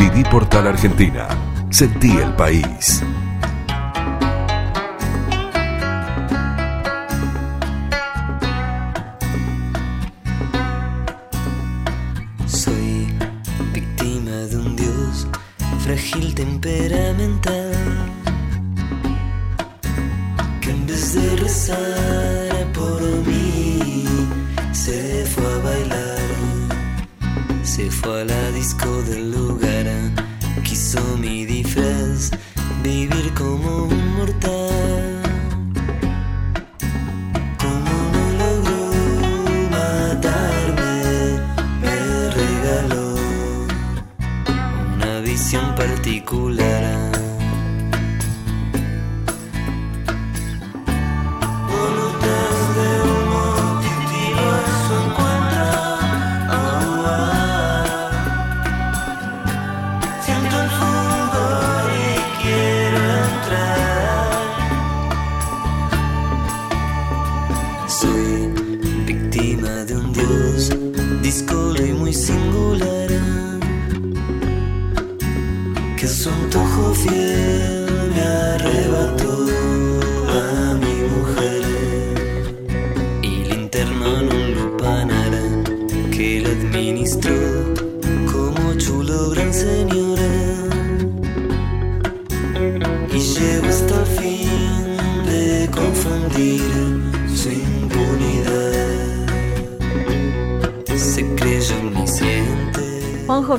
Viví Portal Argentina. Sentí el país.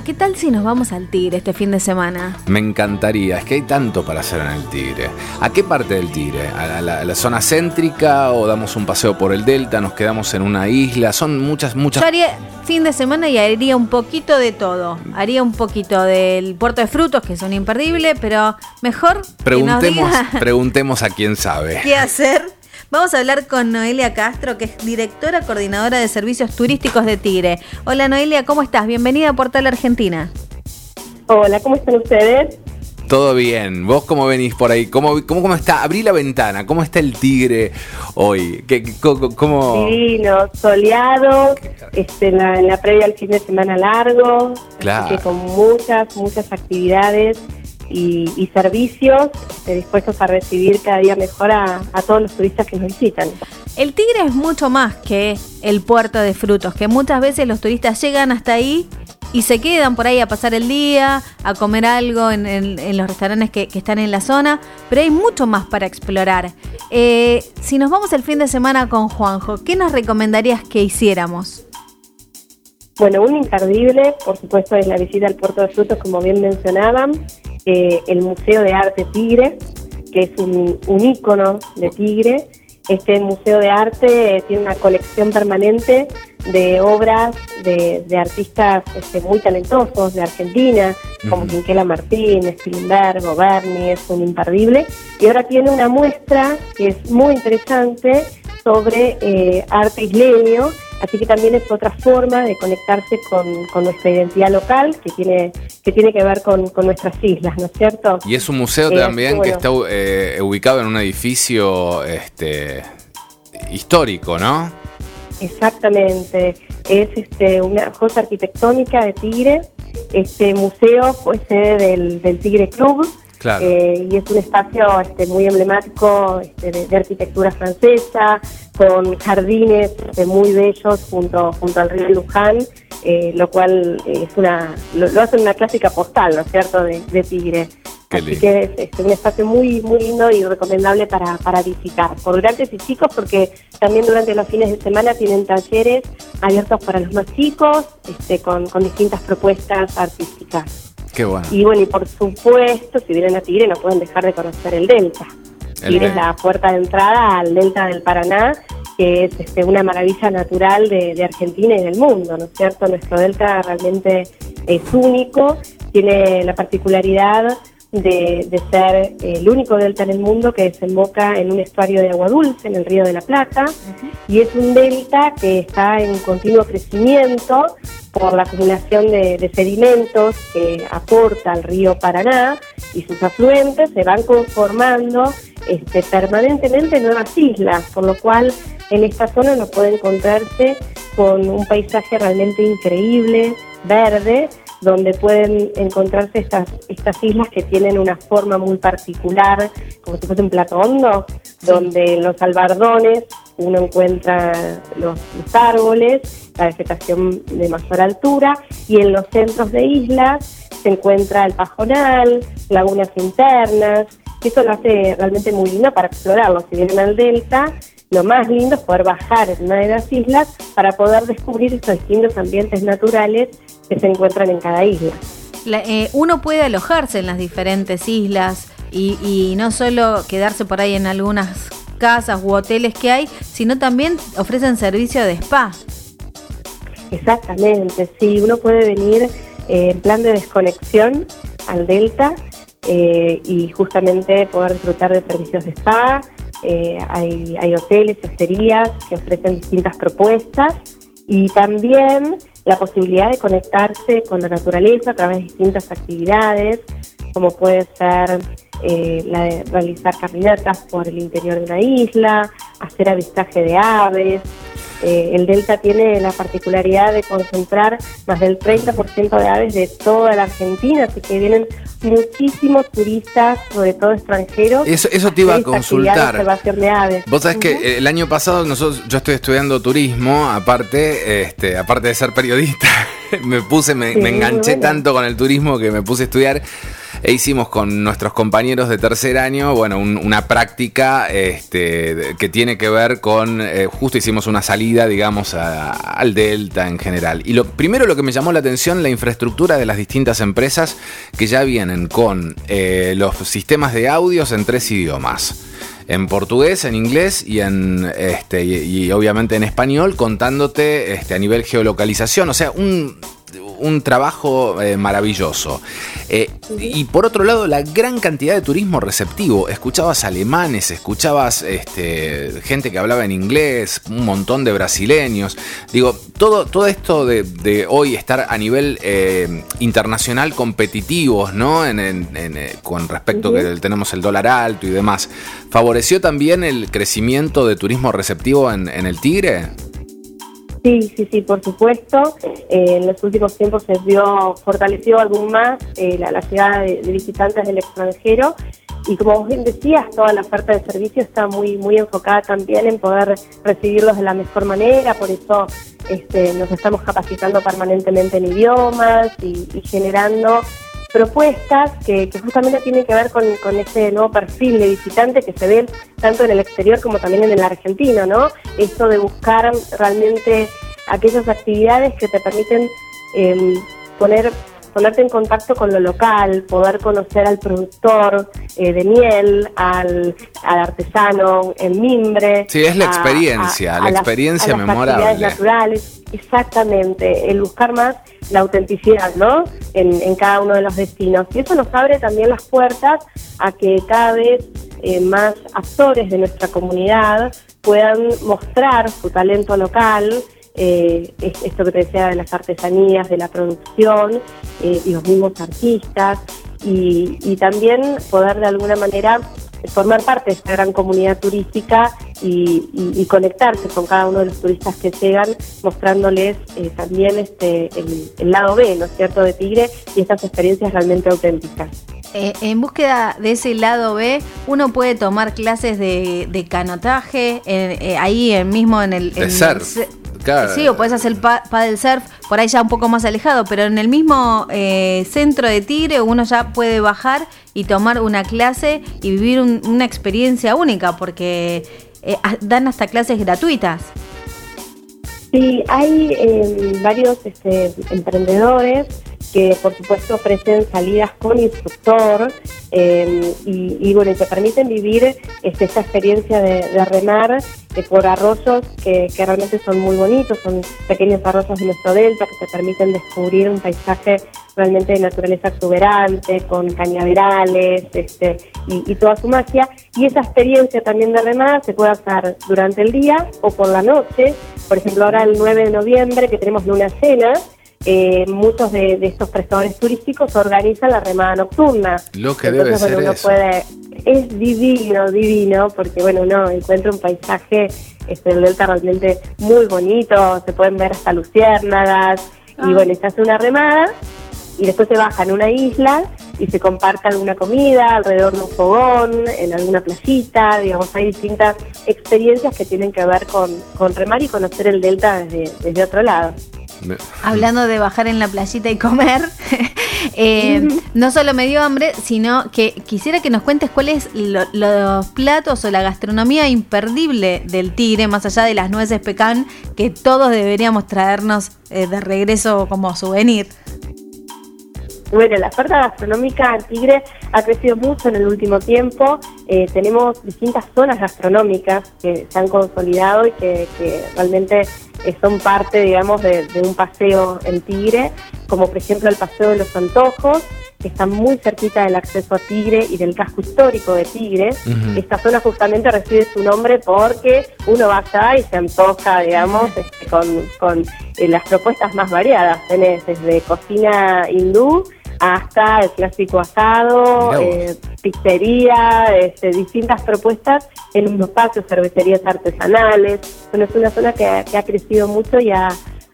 ¿Qué tal si nos vamos al Tigre este fin de semana? Me encantaría, es que hay tanto para hacer en el Tigre. ¿A qué parte del Tigre? ¿A la, zona céntrica o damos un paseo por el delta? ¿Nos quedamos en una isla? Son muchas, muchas... Yo haría fin de semana y haría un poquito de todo. Haría un poquito del puerto de frutos, que son imperdibles, pero mejor que nos Preguntemos, diga preguntemos a quién sabe. qué hacer. Vamos a hablar con Noelia Castro, que es directora coordinadora de servicios turísticos de Tigre. Hola Noelia, ¿cómo estás? Bienvenida a Portal Argentina. Hola, ¿cómo están ustedes? Todo bien. ¿Vos cómo venís por ahí? ¿Cómo, cómo, cómo está? Abrí la ventana. ¿Cómo está el Tigre hoy? ¿Qué, cómo... Divino, soleado, este, en, la, en la previa al fin de semana largo, así Claro. que con muchas, muchas actividades y, y servicios este, dispuestos a recibir cada día mejor a, a todos los turistas que nos visitan. El Tigre es mucho más que el puerto de frutos, que muchas veces los turistas llegan hasta ahí y se quedan por ahí a pasar el día, a comer algo en, en- en los restaurantes que, que están en la zona, pero hay mucho más para explorar. Eh, si nos vamos el fin de semana con Juanjo, ¿qué nos recomendarías que hiciéramos? Bueno, un imperdible, por supuesto, es la visita al Puerto de Frutos, como bien mencionaban, eh, el Museo de Arte Tigre, que es un, un ícono de Tigre. Este Museo de Arte eh, tiene una colección permanente de obras de, de artistas este, muy talentosos de Argentina, como Ujú. Quinquela Martín, Spilimberg, Berni, es un imperdible. Y ahora tiene una muestra que es muy interesante sobre eh, arte isleño, así que también es otra forma de conectarse con, con nuestra identidad local que tiene que tiene que ver con, con nuestras islas, ¿no es cierto? Y es un museo Eh, también bueno. que está eh, ubicado en un edificio este, histórico, ¿no? Exactamente, es este, una cosa arquitectónica de Tigre. Este museo fue sede del, del Tigre Club Claro. eh, y es un espacio este, muy emblemático este, de, de arquitectura francesa, con jardines este, muy bellos junto, junto al río Luján, eh, lo cual es una lo, lo hace una clásica postal, ¿no es cierto?, de, de Tigre. Qué Así lindo. que es este, un espacio muy muy lindo y recomendable para, para visitar, por grandes y chicos, porque también durante los fines de semana tienen talleres abiertos para los más chicos, este, con, con distintas propuestas artísticas. Qué bueno. Y bueno, y por supuesto, si vienen a Tigre no pueden dejar de conocer el Delta. El Tigre es la puerta de entrada al Delta del Paraná, que es este, una maravilla natural de, de Argentina y del mundo, ¿no es cierto? Nuestro Delta realmente es único, tiene la particularidad de, de ser el único delta en el mundo que desemboca en un estuario de agua dulce, en el Río de la Plata, y es un delta que está en continuo crecimiento por la acumulación de, de sedimentos que aporta el río Paraná y sus afluentes se van conformando este, permanentemente nuevas islas, por lo cual en esta zona uno puede encontrarse con un paisaje realmente increíble, verde, donde pueden encontrarse estas, estas islas que tienen una forma muy particular, como si fuese un plato hondo, donde en los albardones uno encuentra los, los árboles, la vegetación de mayor altura, y en los centros de islas se encuentra el pajonal, lagunas internas, y eso lo hace realmente muy lindo para explorarlo. Si vienen al delta, lo más lindo es poder bajar en una de las islas para poder descubrir estos distintos ambientes naturales que se encuentran en cada isla. La- eh, uno puede alojarse en las diferentes islas y, y no solo quedarse por ahí en algunas casas u hoteles que hay, sino también ofrecen servicio de spa. Exactamente, sí, uno puede venir eh, en plan de desconexión al Delta eh, y justamente poder disfrutar de servicios de spa. Eh, hay, hay hoteles hosterías que ofrecen distintas propuestas y también la posibilidad de conectarse con la naturaleza a través de distintas actividades, como puede ser eh, la de realizar caminatas por el interior de una isla, hacer avistaje de aves. Eh, el delta tiene la particularidad de concentrar más del 30% de aves de toda la Argentina, así que vienen muchísimos turistas, sobre todo extranjeros. Eso, eso te iba a consultar. observación de aves. Vos sabés que el año pasado nosotros, yo estoy estudiando turismo, aparte, este, aparte de ser periodista, me puse, me, Sí, me enganché bueno. tanto con el turismo que me puse a estudiar e hicimos con nuestros compañeros de tercer año, bueno, un- una práctica este, que tiene que ver con, eh, justo hicimos una salida, digamos, al Delta en general. Y lo primero lo que me llamó la atención, la infraestructura de las distintas empresas que ya vienen con eh, los sistemas de audios en tres idiomas en portugués, en inglés y en este y, y obviamente en español, contándote este, a nivel geolocalización. O sea, un, un trabajo eh, maravilloso. Eh, y por otro lado, la gran cantidad de turismo receptivo. Escuchabas alemanes, escuchabas este, gente que hablaba en inglés, un montón de brasileños. Digo, todo, todo esto de, de hoy estar a nivel eh, internacional competitivos, ¿no? En, en- en, con respecto Ujú. que tenemos el dólar alto y demás. ¿Favoreció también el crecimiento de turismo receptivo en el Tigre? Sí, sí, sí, por supuesto. Eh, en los últimos tiempos se vio fortalecido aún más eh, la, la llegada de, de visitantes del extranjero y como vos bien decías, toda la oferta de servicio está muy muy enfocada también en poder recibirlos de la mejor manera, por eso este, nos estamos capacitando permanentemente en idiomas y, y generando propuestas que, que justamente tienen que ver con, con ese nuevo perfil de visitante que se ve tanto en el exterior como también en el argentino, ¿no? Esto de buscar realmente aquellas actividades que te permiten eh, poner ponerte en contacto con lo local, poder conocer al productor eh, de miel, al, al artesano en mimbre. Sí, es la a- experiencia, la las- experiencia las memorable. actividades naturales, exactamente, el buscar más la autenticidad, ¿no? En, en cada uno de los destinos. Y eso nos abre también las puertas a que cada vez eh, más actores de nuestra comunidad puedan mostrar su talento local, eh, es- esto que te decía de las artesanías, de la producción, eh, los mismos artistas, y, y también poder de alguna manera formar parte de esta gran comunidad turística y, y- y conectarse con cada uno de los turistas que llegan, mostrándoles eh, también este el, el lado B, ¿no es cierto?, de Tigre y estas experiencias realmente auténticas. Eh, en búsqueda de ese lado B, uno puede tomar clases de, de canotaje eh, eh, ahí mismo en el... De en surf, claro. Sí, o puedes hacer pa paddle surf por ahí ya un poco más alejado, pero en el mismo eh, centro de Tigre uno ya puede bajar y tomar una clase y vivir un- una experiencia única, porque eh, a- dan hasta clases gratuitas. Sí, hay eh, varios este, emprendedores que por supuesto ofrecen salidas con instructor eh, y, bueno, te permiten vivir este, esta experiencia de, de remar eh, por arroyos que, que realmente son muy bonitos, son pequeños arroyos de nuestro delta que te permiten descubrir un paisaje realmente de naturaleza exuberante, con cañaverales este, y, y toda su magia. Y esa experiencia también de remar se puede hacer durante el día o por la noche. Por ejemplo, ahora el 9 de noviembre que tenemos luna cena, eh, muchos de, de estos prestadores turísticos organizan la remada nocturna. Lo que Entonces, debe ser bueno, uno eso. puede, es divino, divino, porque bueno, uno encuentra un paisaje este, del delta realmente muy bonito, se pueden ver hasta luciérnagas, Ah. y bueno, se hace una remada, y después se baja en una isla y se comparte alguna comida alrededor de un fogón, en alguna playita, digamos, hay distintas experiencias que tienen que ver con, con remar y conocer el delta desde, desde otro lado. Hablando de bajar en la playita y comer, eh, no solo me dio hambre, sino que quisiera que nos cuentes cuáles lo, los platos o la gastronomía imperdible del tigre, más allá de las nueces pecan, que todos deberíamos traernos eh, de regreso como souvenir. Bueno, la oferta gastronómica en Tigre ha crecido mucho en el último tiempo. Eh, tenemos distintas zonas gastronómicas que se han consolidado y que, que realmente eh, son parte, digamos, de, de, un paseo en Tigre, como por ejemplo el Paseo de los Antojos, que está muy cerquita del acceso a Tigre y del casco histórico de Tigre. Uh -huh. Esta zona justamente recibe su nombre porque uno va allá y se antoja, digamos, este, con, con eh, las propuestas más variadas. Tenés desde cocina hindú, hasta el clásico asado, eh, pizzería, este, distintas propuestas en un espacio, cervecerías artesanales. Bueno, es una zona que, que ha crecido mucho y ha,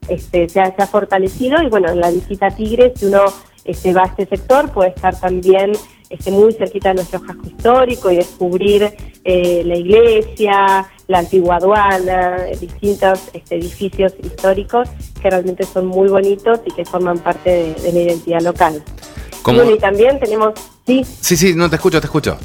este, se, ha, se, ha, fortalecido y bueno, en la visita a Tigre, si uno este, va a este sector, puede estar también este, muy cerquita de nuestro casco histórico y descubrir eh, la iglesia, la antigua aduana, distintos este, edificios históricos que realmente son muy bonitos y que forman parte de, de la identidad local. ¿Cómo? Y, también tenemos, sí. Sí, sí, no te escucho, te escucho.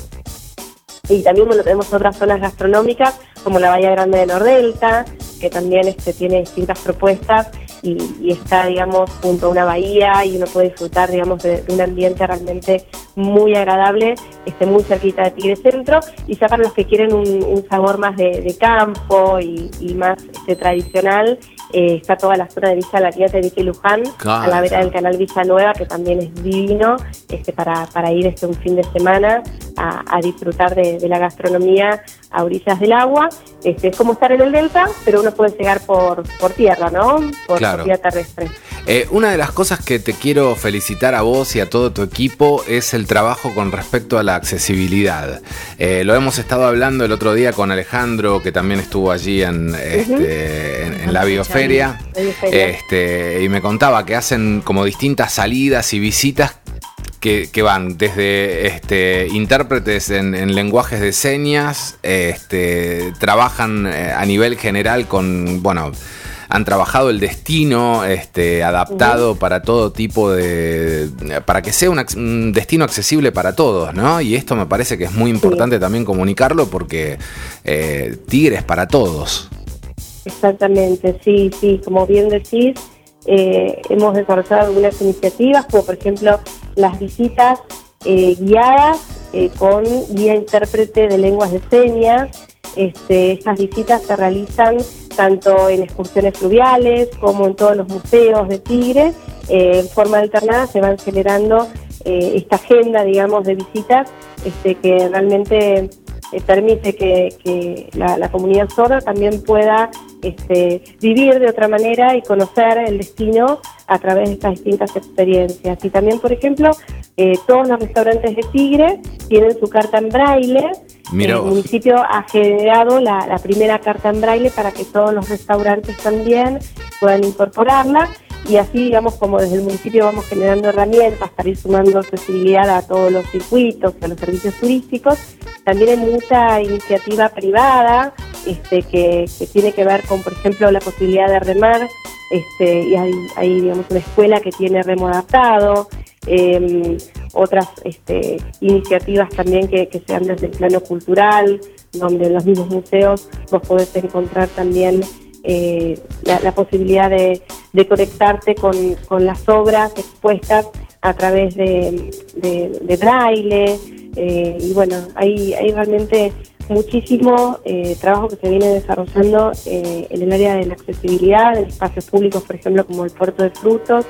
Y también bueno, tenemos otras zonas gastronómicas como la Bahía Grande de Nordelta, que también este, tiene distintas propuestas y, y, está, digamos, junto a una bahía y uno puede disfrutar, digamos, de, de un ambiente realmente muy agradable, este, muy cerquita de Tigre Centro. Y ya para los que quieren un, un sabor más de, de campo y, y, más este, tradicional, eh, está toda la zona de Villa La Quieta de Vicky Luján, claro, a la vera del canal Villa Nueva, que también es divino este, para, para ir este, un fin de semana a, a disfrutar de, de, la gastronomía a orillas del agua. Este, es como estar en el delta, pero uno puede llegar por, por tierra, ¿no? Por claro. vía terrestre. Eh, una de las cosas que te quiero felicitar a vos y a todo tu equipo es el trabajo con respecto a la accesibilidad. Eh, lo hemos estado hablando el otro día con Alejandro, que también estuvo allí en, este, uh -huh. en, en la bioferia, este, y me contaba que hacen como distintas salidas y visitas que, que, van desde este, intérpretes en, en, lenguajes de señas, este, trabajan eh, a nivel general con, bueno, han trabajado el destino este, adaptado para todo tipo de. para que sea un, un, destino accesible para todos, ¿no? Y esto me parece que es muy importante sí. también comunicarlo porque eh, Tigre es para todos. Exactamente, sí, sí, como bien decís, eh, hemos desarrollado algunas iniciativas, como por ejemplo las visitas eh, guiadas eh, con guía intérprete de lenguas de señas. Este, estas visitas se realizan tanto en excursiones fluviales como en todos los museos de Tigre. En forma alternada se van generando esta agenda, digamos, de visitas este, que realmente eh, permite que, que la, la, comunidad sorda también pueda este, vivir de otra manera y conocer el destino a través de estas distintas experiencias. Y también, por ejemplo, eh, todos los restaurantes de Tigre tienen su carta en braille. Mira el municipio ha generado la, la primera carta en braille para que todos los restaurantes también puedan incorporarla y así, digamos, como desde el municipio vamos generando herramientas para ir sumando accesibilidad a todos los circuitos a los servicios turísticos, también hay mucha iniciativa privada este, que, que tiene que ver con, por ejemplo, la posibilidad de remar, este, y hay, hay, digamos, una escuela que tiene remo adaptado, eh, otras este, iniciativas también que, que se dan desde el plano cultural, donde en los mismos museos vos podés encontrar también eh, la, posibilidad de, conectarte con, con, las obras expuestas a través de, de, de. Eh, y bueno, hay, hay realmente muchísimo eh, trabajo que se viene desarrollando eh, en el área de la accesibilidad, en espacios públicos, por ejemplo, como el puerto de frutos.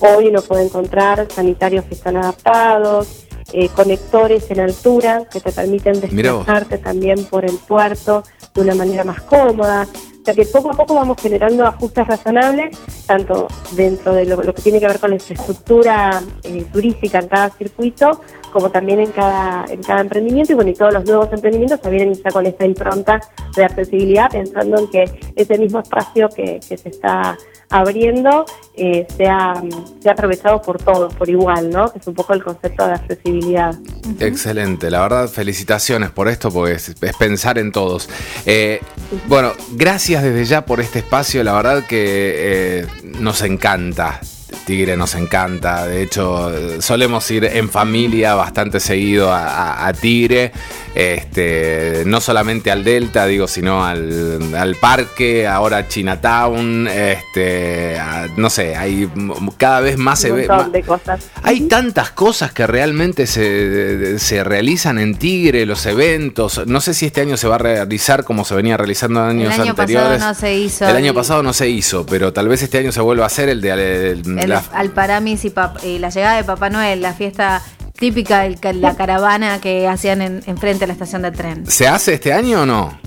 Hoy uno puede encontrar sanitarios que están adaptados, eh, conectores en altura que te permiten desplazarte también por el puerto de una manera más cómoda. O sea que poco a poco vamos generando ajustes razonables, tanto dentro de lo, lo que tiene que ver con la infraestructura eh, turística en cada circuito, como también en cada, en cada emprendimiento. Y bueno, y todos los nuevos emprendimientos se vienen ya con esta impronta de accesibilidad, pensando en que ese mismo espacio que, que se está abriendo eh, sea, sea aprovechado por todos, por igual, ¿no? Que es un poco el concepto de accesibilidad. Excelente, la verdad, felicitaciones por esto, porque es, es pensar en todos. Eh, bueno, gracias desde ya por este espacio, la verdad que eh, nos encanta. Tigre nos encanta, de hecho solemos ir en familia bastante seguido a, a- a Tigre, este, no solamente al Delta, digo, sino al, al parque, ahora a Chinatown, este, a- no sé, hay cada vez más se ve... de cosas. hay tantas cosas que realmente se, se realizan en Tigre, los eventos. No sé si este año se va a realizar como se venía realizando en años el año anteriores. pasado no se hizo. el año pasado no se hizo, pero tal vez este año se vuelva a hacer el de el- el la- Alparamis y, Pap- y la llegada de Papá Noel, la fiesta típica, el la caravana que hacían en, enfrente a la estación de tren. ¿Se hace este año o no?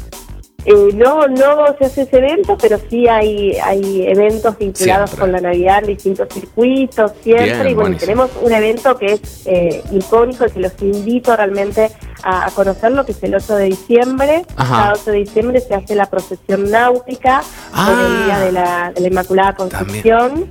Eh, no, no se hace ese evento, pero sí hay, hay eventos vinculados Siempre. con la Navidad distintos circuitos, siempre. Bien, y bueno, buenísimo. tenemos un evento que es eh, icónico y que los invito realmente a, a conocerlo, que es el 8 de diciembre. Ajá. Cada 8 de diciembre se hace la procesión náutica Ah. por el Día de la, de la Inmaculada Concepción.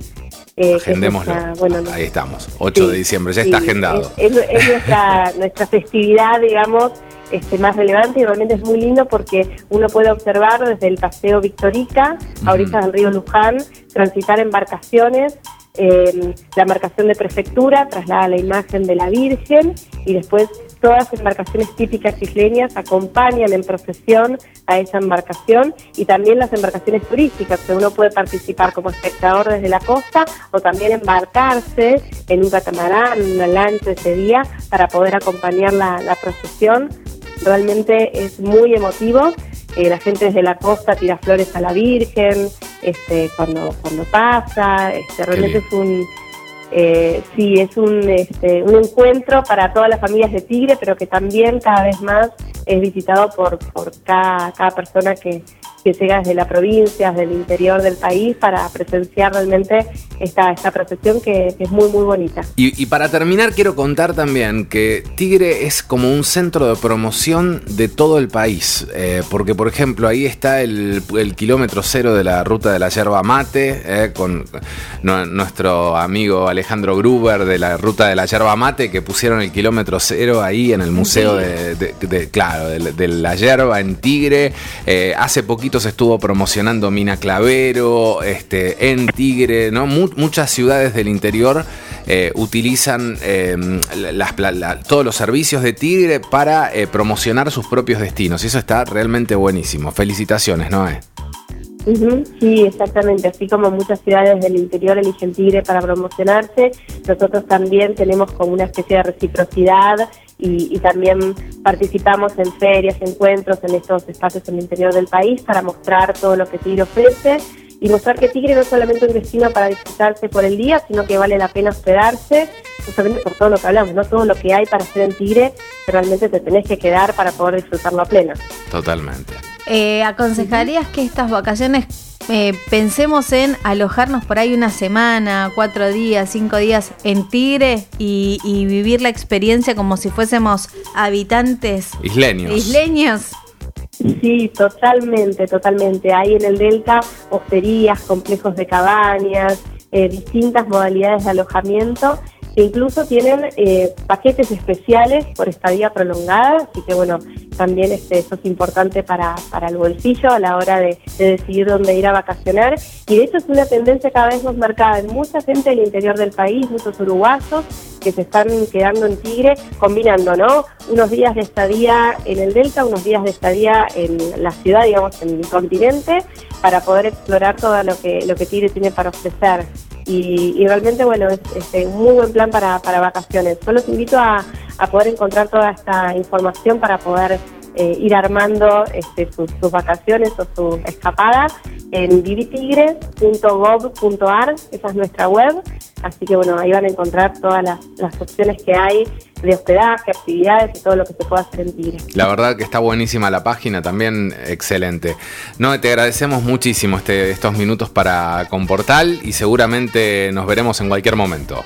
Eh, es Agendémoslo. nuestra- bueno, no- Ahí estamos. 8 de diciembre, ya sí, está agendado. Es, es- es nuestra, nuestra festividad, digamos, este, más relevante y realmente es muy lindo porque uno puede observar desde el Paseo Victorica, a orillas del río Luján, transitar embarcaciones. eh, la embarcación de prefectura traslada la imagen de la Virgen y después todas las embarcaciones típicas isleñas acompañan en procesión a esa embarcación y también las embarcaciones turísticas, que uno puede participar como espectador desde la costa o también embarcarse en un catamarán, en una lancha ese día para poder acompañar la, la procesión. Realmente es muy emotivo. Eh, la gente desde la costa tira flores a la Virgen este, cuando, cuando pasa. Este, realmente es un, eh, sí, es un, este, un encuentro para todas las familias de Tigre, pero que también cada vez más es visitado por, por cada, cada persona que, que llega desde la provincia, desde el interior del país, para presenciar realmente esta, esta procesión que, que es muy, muy bonita. Y, y para terminar quiero contar también que Tigre es como un centro de promoción de todo el país, eh, porque por ejemplo ahí está el, el kilómetro cero de la ruta de la yerba mate, eh, con no- nuestro amigo Alejandro Gruber de la ruta de la yerba mate, que pusieron el kilómetro cero ahí en el museo de, de- de- claro, de, de la yerba en Tigre. Eh, hace poquito estuvo promocionando Mina Clavero, este, en Tigre, ¿no? Mu- muchas ciudades del interior eh, utilizan eh, las la- todos los servicios de Tigre para eh, promocionar sus propios destinos. Y eso está realmente buenísimo. Felicitaciones, Noé. Ujú, Sí, exactamente. Así como muchas ciudades del interior eligen Tigre para promocionarse, nosotros también tenemos como una especie de reciprocidad y, y también participamos en ferias, encuentros en estos espacios en el interior del país para mostrar todo lo que Tigre ofrece y mostrar que Tigre no es solamente un destino para disfrutarse por el día, sino que vale la pena hospedarse, justamente por todo lo que hablamos, no todo lo que hay para hacer en Tigre, realmente te tenés que quedar para poder disfrutarlo a pleno. Totalmente. Eh, ¿Aconsejarías que estas vacaciones eh, pensemos en alojarnos por ahí una semana, cuatro días, cinco días en Tigre y, y vivir la experiencia como si fuésemos habitantes Isleños. isleños? Sí, totalmente, totalmente. Hay en el Delta hosterías, complejos de cabañas, eh, distintas modalidades de alojamiento que incluso tienen eh, paquetes especiales por estadía prolongada, así que bueno, también este, eso es importante para, para el bolsillo a la hora de, de decidir dónde ir a vacacionar. Y de hecho es una tendencia cada vez más marcada en mucha gente del interior del país, muchos uruguayos que se están quedando en Tigre, combinando, ¿no? Unos días de estadía en el Delta, unos días de estadía en la ciudad, digamos, en el continente, para poder explorar todo lo que, lo que Tigre tiene para ofrecer. Y, y realmente, bueno, es, es un muy buen plan para, para vacaciones. Yo los invito a, a poder encontrar toda esta información para poder eh, ir armando este, sus, sus vacaciones o su escapada en vivitigres.gov.ar, esa es nuestra web, así que bueno, ahí van a encontrar todas las, las opciones que hay de hospedaje, actividades y todo lo que se pueda hacer en Tigre. La verdad que está buenísima la página, también excelente. No, te agradecemos muchísimo este, estos minutos para Comportal y seguramente nos veremos en cualquier momento.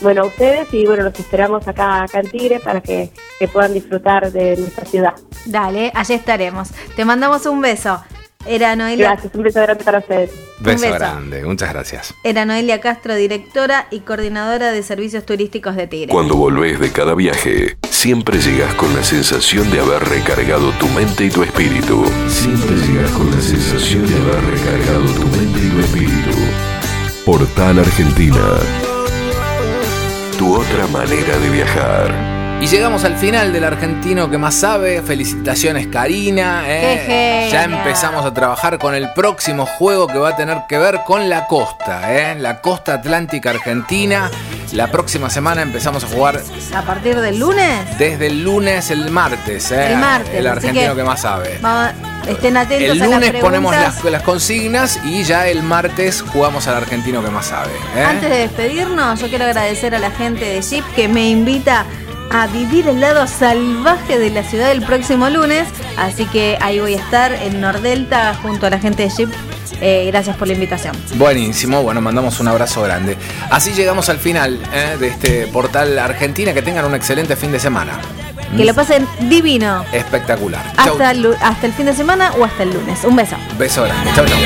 Bueno, a ustedes y bueno, los esperamos acá, acá en Tigre para que, que puedan disfrutar de nuestra ciudad. Dale, allí estaremos. Te mandamos un beso. Era Noelia, Gracias, un beso grande para ustedes. Beso, beso. grande, muchas gracias. era Noelia Castro, directora y coordinadora de servicios turísticos de Tigre. Cuando volvés de cada viaje, siempre llegas con la sensación de haber recargado tu mente y tu espíritu. Siempre llegas con la sensación de haber recargado tu mente y tu espíritu. Portal Argentina. Tu otra manera de viajar. Y llegamos al final del argentino que más sabe. Felicitaciones, Karina. ¿eh? Ya empezamos a trabajar con el próximo juego que va a tener que ver con la costa, ¿eh? la costa atlántica argentina. La próxima semana empezamos a jugar A partir del lunes, desde el lunes, el martes. ¿eh? El martes, El argentino que que, más sabe. vamos, estén atentos El a las lunes ponemos las, las consignas y ya el martes jugamos al argentino que más sabe. ¿eh? Antes de despedirnos, yo quiero agradecer a la gente de Jeep que me invita a vivir el lado salvaje de la ciudad el próximo lunes. Así que ahí voy a estar en Nordelta junto a la gente de Jeep. Eh, gracias por la invitación. Buenísimo, bueno, mandamos un abrazo grande. Así llegamos al final ¿eh? de este portal Argentina. Que tengan un excelente fin de semana. Que lo pasen divino. Espectacular. Hasta el, hasta el fin de semana o hasta el lunes. Un beso. Beso grande. Chau, chau.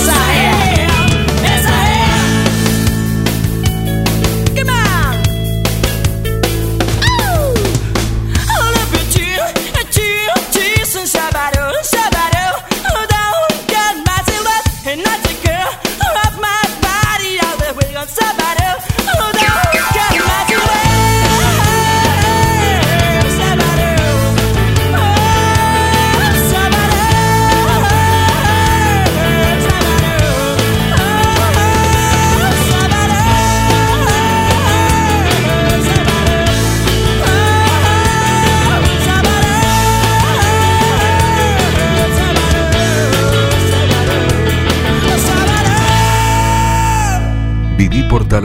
Viví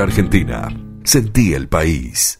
Argentina. Sentí el país.